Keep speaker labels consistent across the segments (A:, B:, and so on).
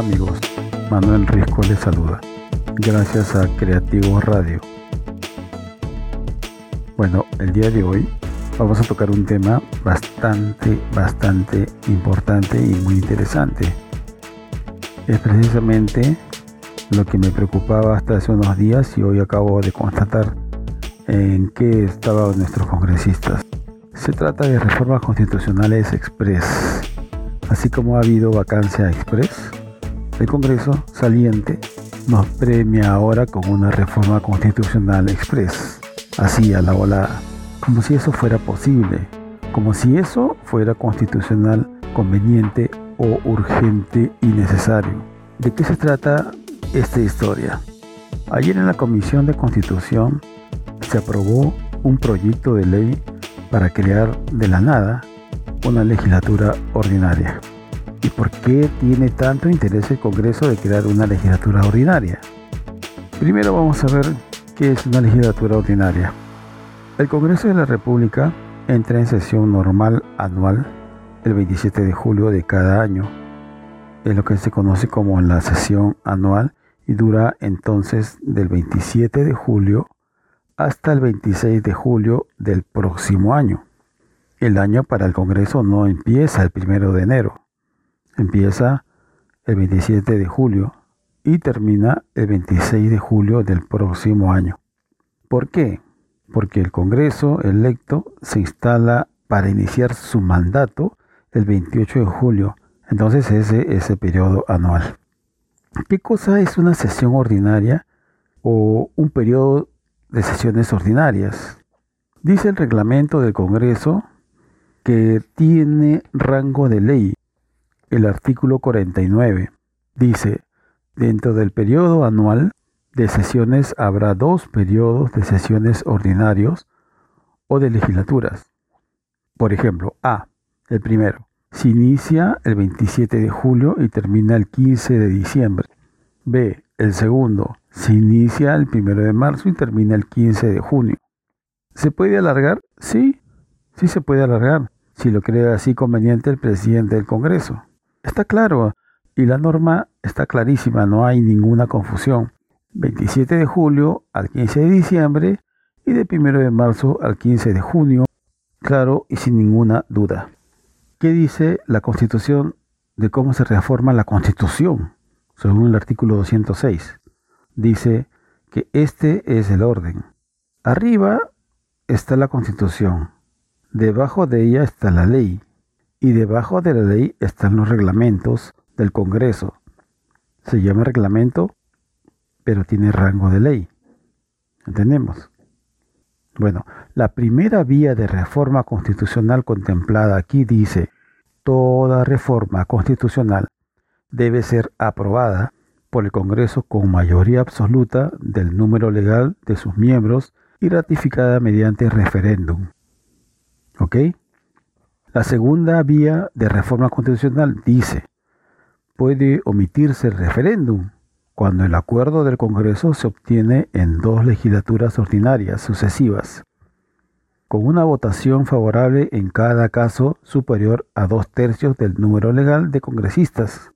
A: Amigos, Manuel Risco les saluda. Gracias a Creativo Radio. Bueno, el día de hoy vamos a tocar un tema bastante, bastante importante y muy interesante. Es precisamente lo que me preocupaba hasta hace unos días y hoy acabo de constatar en qué estaban nuestros congresistas. Se trata de reformas constitucionales express. Así como ha habido vacancia express, el Congreso saliente nos premia ahora con una reforma constitucional express, así a la volada como si eso fuera posible, como si eso fuera constitucional, conveniente o urgente y necesario. ¿De qué se trata esta historia? Ayer en la Comisión de Constitución se aprobó un proyecto de ley para crear de la nada una legislatura ordinaria. ¿Y por qué tiene tanto interés el Congreso de crear una legislatura ordinaria? Primero vamos a ver qué es una legislatura ordinaria. El Congreso de la República entra en sesión normal anual el 27 de julio de cada año. Es lo que se conoce como la sesión anual y dura entonces del 27 de julio hasta el 26 de julio del próximo año. El año para el Congreso no empieza el 1 de enero, empieza el 27 de julio y termina el 26 de julio del próximo año. ¿Por qué? porque el Congreso electo se instala para iniciar su mandato el 28 de julio. Entonces ese es el periodo anual. ¿Qué cosa es una sesión ordinaria o un periodo de sesiones ordinarias? Dice el reglamento del Congreso que tiene rango de ley. El artículo 49 dice, dentro del periodo anual de sesiones habrá dos periodos de sesiones ordinarios o de legislaturas. Por ejemplo, A, el primero, se inicia el 27 de julio y termina el 15 de diciembre. B, el segundo, se inicia el 1 de marzo y termina el 15 de junio. ¿Se puede alargar? Sí, sí se puede alargar, si lo cree así conveniente el presidente del Congreso. Está claro, y la norma está clarísima, no hay ninguna confusión. 27 de julio al 15 de diciembre y de 1 de marzo al 15 de junio, claro y sin ninguna duda. ¿Qué dice la Constitución de cómo se reforma la Constitución? Según el artículo 206. Dice que este es el orden. Arriba está la Constitución, debajo de ella está la ley y debajo de la ley están los reglamentos del Congreso. Se llama reglamento pero tiene rango de ley. ¿Entendemos? Bueno, la primera vía de reforma constitucional contemplada aquí dice, toda reforma constitucional debe ser aprobada por el Congreso con mayoría absoluta del número legal de sus miembros y ratificada mediante referéndum. ¿Ok? La segunda vía de reforma constitucional dice, puede omitirse el referéndum cuando el acuerdo del Congreso se obtiene en dos legislaturas ordinarias sucesivas, con una votación favorable en cada caso superior a dos tercios del número legal de congresistas.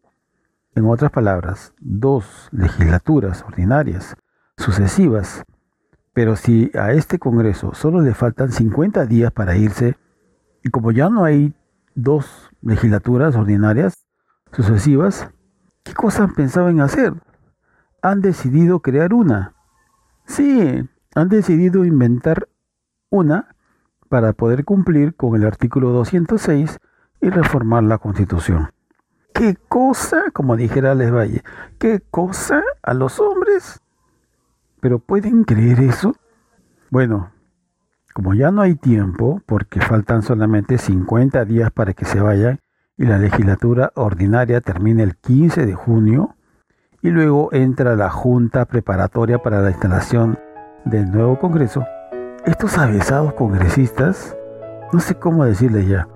A: En otras palabras, dos legislaturas ordinarias sucesivas. Pero si a este Congreso solo le faltan 50 días para irse, y como ya no hay dos legislaturas ordinarias sucesivas, ¿qué cosas pensaban hacer? han decidido crear una. Sí, han decidido inventar una para poder cumplir con el artículo 206 y reformar la constitución. ¿Qué cosa? Como dijera Les Valle, ¿qué cosa a los hombres? ¿Pero pueden creer eso? Bueno, como ya no hay tiempo, porque faltan solamente 50 días para que se vayan y la legislatura ordinaria termine el 15 de junio, y luego entra la junta preparatoria para la instalación del nuevo Congreso, estos avesados congresistas, no sé cómo decirles ya,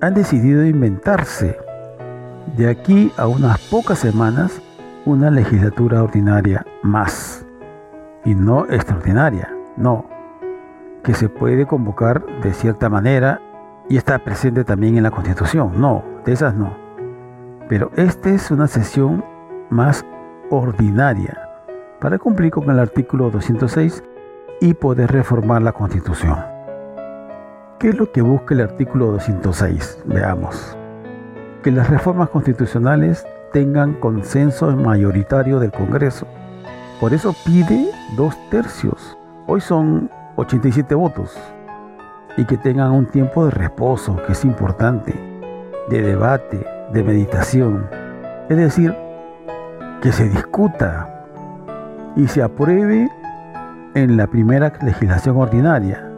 A: han decidido inventarse de aquí a unas pocas semanas una legislatura ordinaria más. Y no extraordinaria, no. Que se puede convocar de cierta manera y está presente también en la Constitución. No, de esas no. Pero esta es una sesión más ordinaria para cumplir con el artículo 206 y poder reformar la Constitución. ¿Qué es lo que busca el artículo 206? Veamos. Que las reformas constitucionales tengan consenso mayoritario del Congreso. Por eso pide dos tercios. Hoy son 87 votos. Y que tengan un tiempo de reposo, que es importante, de debate, de meditación. Es decir, que se discuta y se apruebe en la primera legislación ordinaria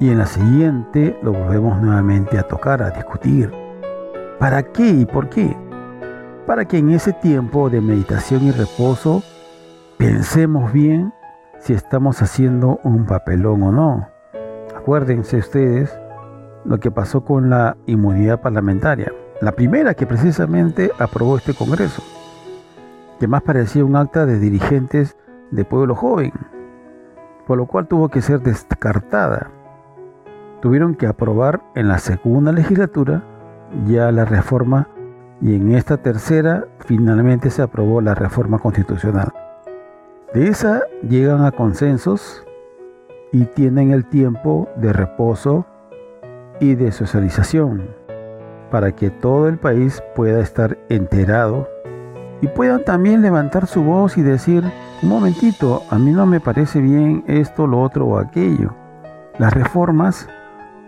A: y en la siguiente lo volvemos nuevamente a tocar, a discutir. ¿Para qué y por qué? Para que en ese tiempo de meditación y reposo pensemos bien si estamos haciendo un papelón o no. Acuérdense ustedes lo que pasó con la inmunidad parlamentaria, la primera que precisamente aprobó este Congreso, que más parecía un acta de dirigentes de pueblo joven, por lo cual tuvo que ser descartada. Tuvieron que aprobar en la segunda legislatura ya la reforma y en esta tercera finalmente se aprobó la reforma constitucional. De esa llegan a consensos y tienen el tiempo de reposo y de socialización para que todo el país pueda estar enterado y puedan también levantar su voz y decir, un momentito, a mí no me parece bien esto, lo otro o aquello. Las reformas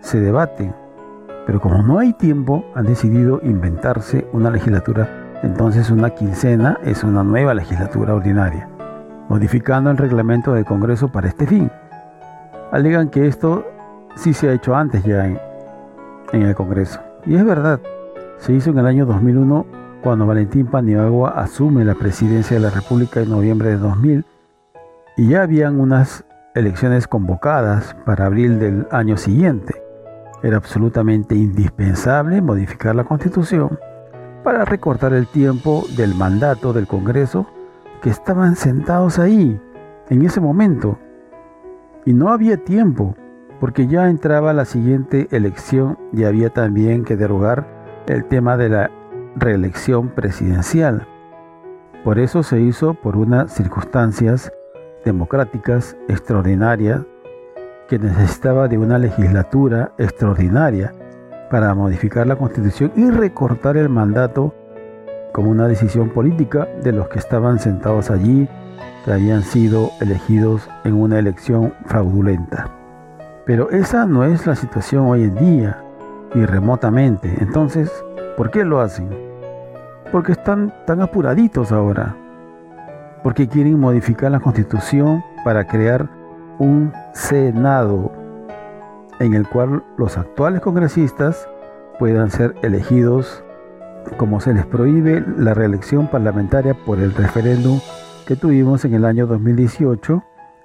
A: se debaten, pero como no hay tiempo, han decidido inventarse una legislatura, entonces una quincena es una nueva legislatura ordinaria, modificando el reglamento del Congreso para este fin. Alegan que esto sí se ha hecho antes ya en, el Congreso. Y es verdad, se hizo en el año 2001 cuando Valentín Paniagua asume la presidencia de la República en noviembre de 2000 y ya habían unas elecciones convocadas para abril del año siguiente. Era absolutamente indispensable modificar la constitución para recortar el tiempo del mandato del Congreso que estaban sentados ahí en ese momento. Y no había tiempo porque ya entraba la siguiente elección y había también que derogar el tema de la reelección presidencial. Por eso se hizo por unas circunstancias democráticas extraordinarias que necesitaba de una legislatura extraordinaria para modificar la constitución y recortar el mandato como una decisión política de los que estaban sentados allí, que habían sido elegidos en una elección fraudulenta. Pero esa no es la situación hoy en día, ni remotamente. Entonces, ¿por qué lo hacen? porque están tan apuraditos ahora, porque quieren modificar la constitución para crear un Senado en el cual los actuales congresistas puedan ser elegidos como se les prohíbe la reelección parlamentaria por el referéndum que tuvimos en el año 2018.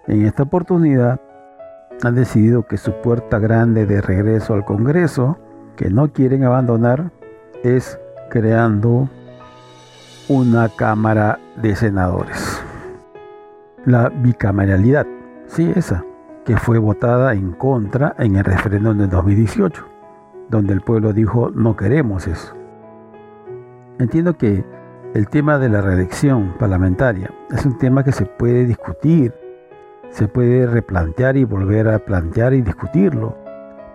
A: En esta oportunidad han decidido que su puerta grande de regreso al Congreso, que no quieren abandonar, es creando una Cámara de Senadores. La bicameralidad, sí, esa, que fue votada en contra en el referéndum de 2018, donde el pueblo dijo no queremos eso. Entiendo que el tema de la reelección parlamentaria es un tema que se puede discutir, se puede replantear y volver a plantear y discutirlo,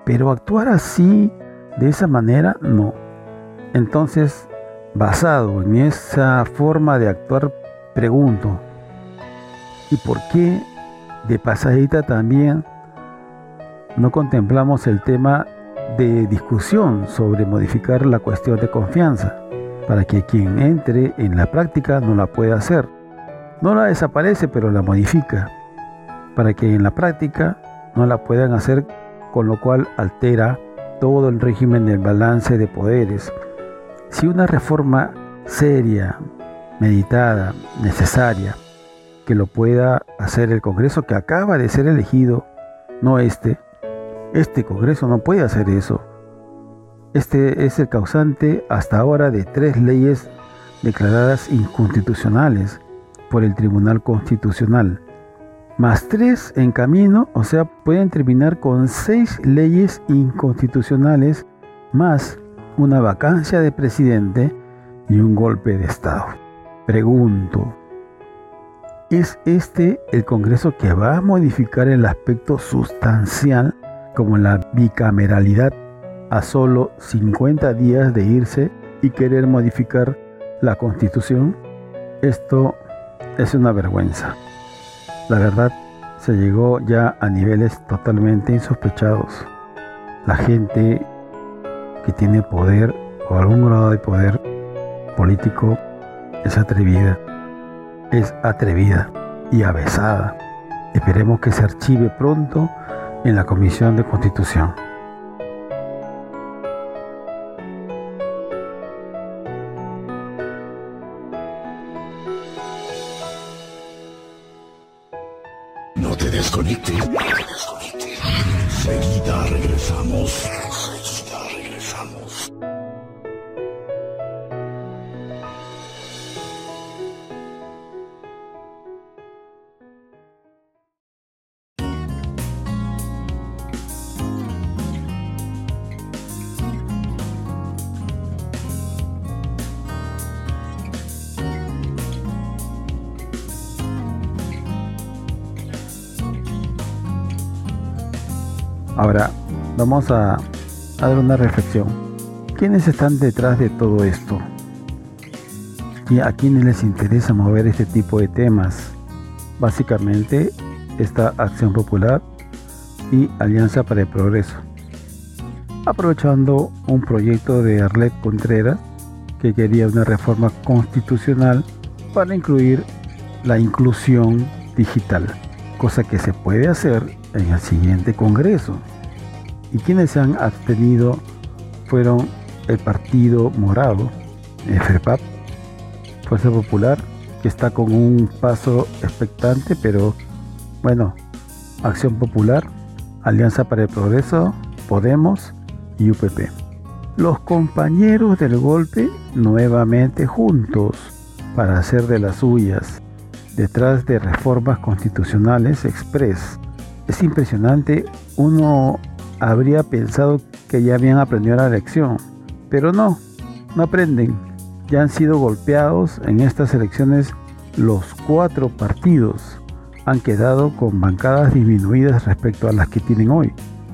A: pero actuar así, de esa manera, no. Entonces, Basado en esa forma de actuar, pregunto, ¿y por qué de pasadita también no contemplamos el tema de discusión sobre modificar la cuestión de confianza para que quien entre en la práctica no la pueda hacer? No la desaparece, pero la modifica para que en la práctica no la puedan hacer, con lo cual altera todo el régimen del balance de poderes si una reforma seria, meditada, necesaria, que lo pueda hacer el Congreso que acaba de ser elegido, no este, este Congreso no puede hacer eso. Este es el causante hasta ahora de tres leyes declaradas inconstitucionales por el Tribunal Constitucional, más tres en camino, o sea, pueden terminar con seis leyes inconstitucionales más una vacancia de presidente y un golpe de Estado. Pregunto, ¿es este el Congreso que va a modificar el aspecto sustancial como la bicameralidad a solo 50 días de irse y querer modificar la Constitución? Esto es una vergüenza. La verdad, se llegó ya a niveles totalmente insospechados. La gente que tiene poder o algún grado de poder político es atrevida, es atrevida y avesada. Esperemos que se archive pronto en la Comisión de Constitución.
B: No te desconectes. No te desconectes. Seguida regresamos.
A: Ahora, vamos a, dar una reflexión. ¿Quiénes están detrás de todo esto? ¿A quiénes les interesa mover este tipo de temas? Básicamente, esta Acción Popular y Alianza para el Progreso. Aprovechando un proyecto de Arlet Contreras que quería una reforma constitucional para incluir la inclusión digital, cosa que se puede hacer en el siguiente Congreso. Y quienes se han abstenido fueron el Partido Morado, FEPAP, Fuerza Popular, que está con un paso expectante, pero bueno, Acción Popular, Alianza para el Progreso, Podemos y UPP. Los compañeros del golpe nuevamente juntos para hacer de las suyas, detrás de reformas constitucionales express es impresionante. Uno habría pensado que ya habían aprendido la lección, pero no, no aprenden. Ya han sido golpeados en estas elecciones los cuatro partidos. Han quedado con bancadas disminuidas respecto a las que tienen hoy.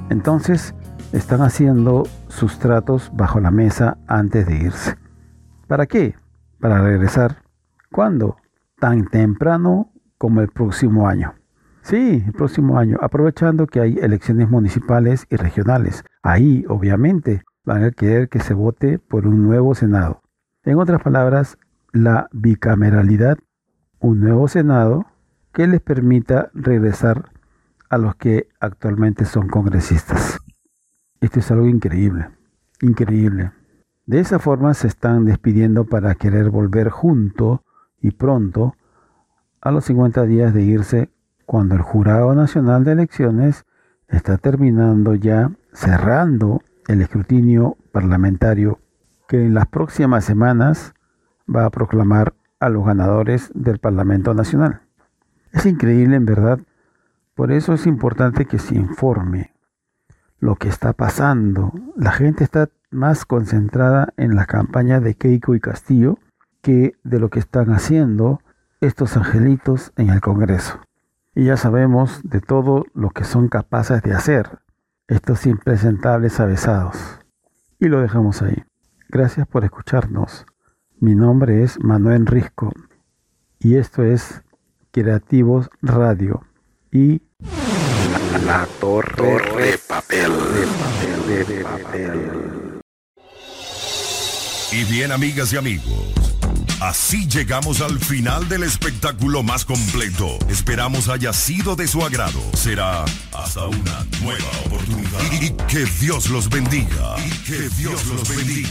A: Entonces, están haciendo sus tratos bajo la mesa antes de irse. ¿Para qué? Para regresar. ¿Cuándo? Tan temprano como el próximo año. Sí, el próximo año, aprovechando que hay elecciones municipales y regionales. Ahí, obviamente, van a querer que se vote por un nuevo Senado. En otras palabras, la bicameralidad, un nuevo Senado que les permita regresar a los que actualmente son congresistas. Esto es algo increíble, increíble. De esa forma se están despidiendo para querer volver junto y pronto a los 50 días de irse cuando el Jurado Nacional de Elecciones está terminando ya, cerrando el escrutinio parlamentario que en las próximas semanas va a proclamar a los ganadores del Parlamento Nacional. Es increíble en verdad, por eso es importante que se informe lo que está pasando. La gente está más concentrada en la campaña de Keiko y Castillo que de lo que están haciendo estos angelitos en el Congreso y ya sabemos de todo lo que son capaces de hacer estos impresentables avesados. Y lo dejamos ahí. Gracias por escucharnos. Mi nombre es Manuel Risco y esto es Creativos Radio y
B: la, torre, de papel. De papel.
C: Y bien, amigas y amigos. Así llegamos al final del espectáculo más completo. Esperamos haya sido de su agrado. Será hasta una nueva oportunidad. Y, que Dios los bendiga. Y que Dios los bendiga.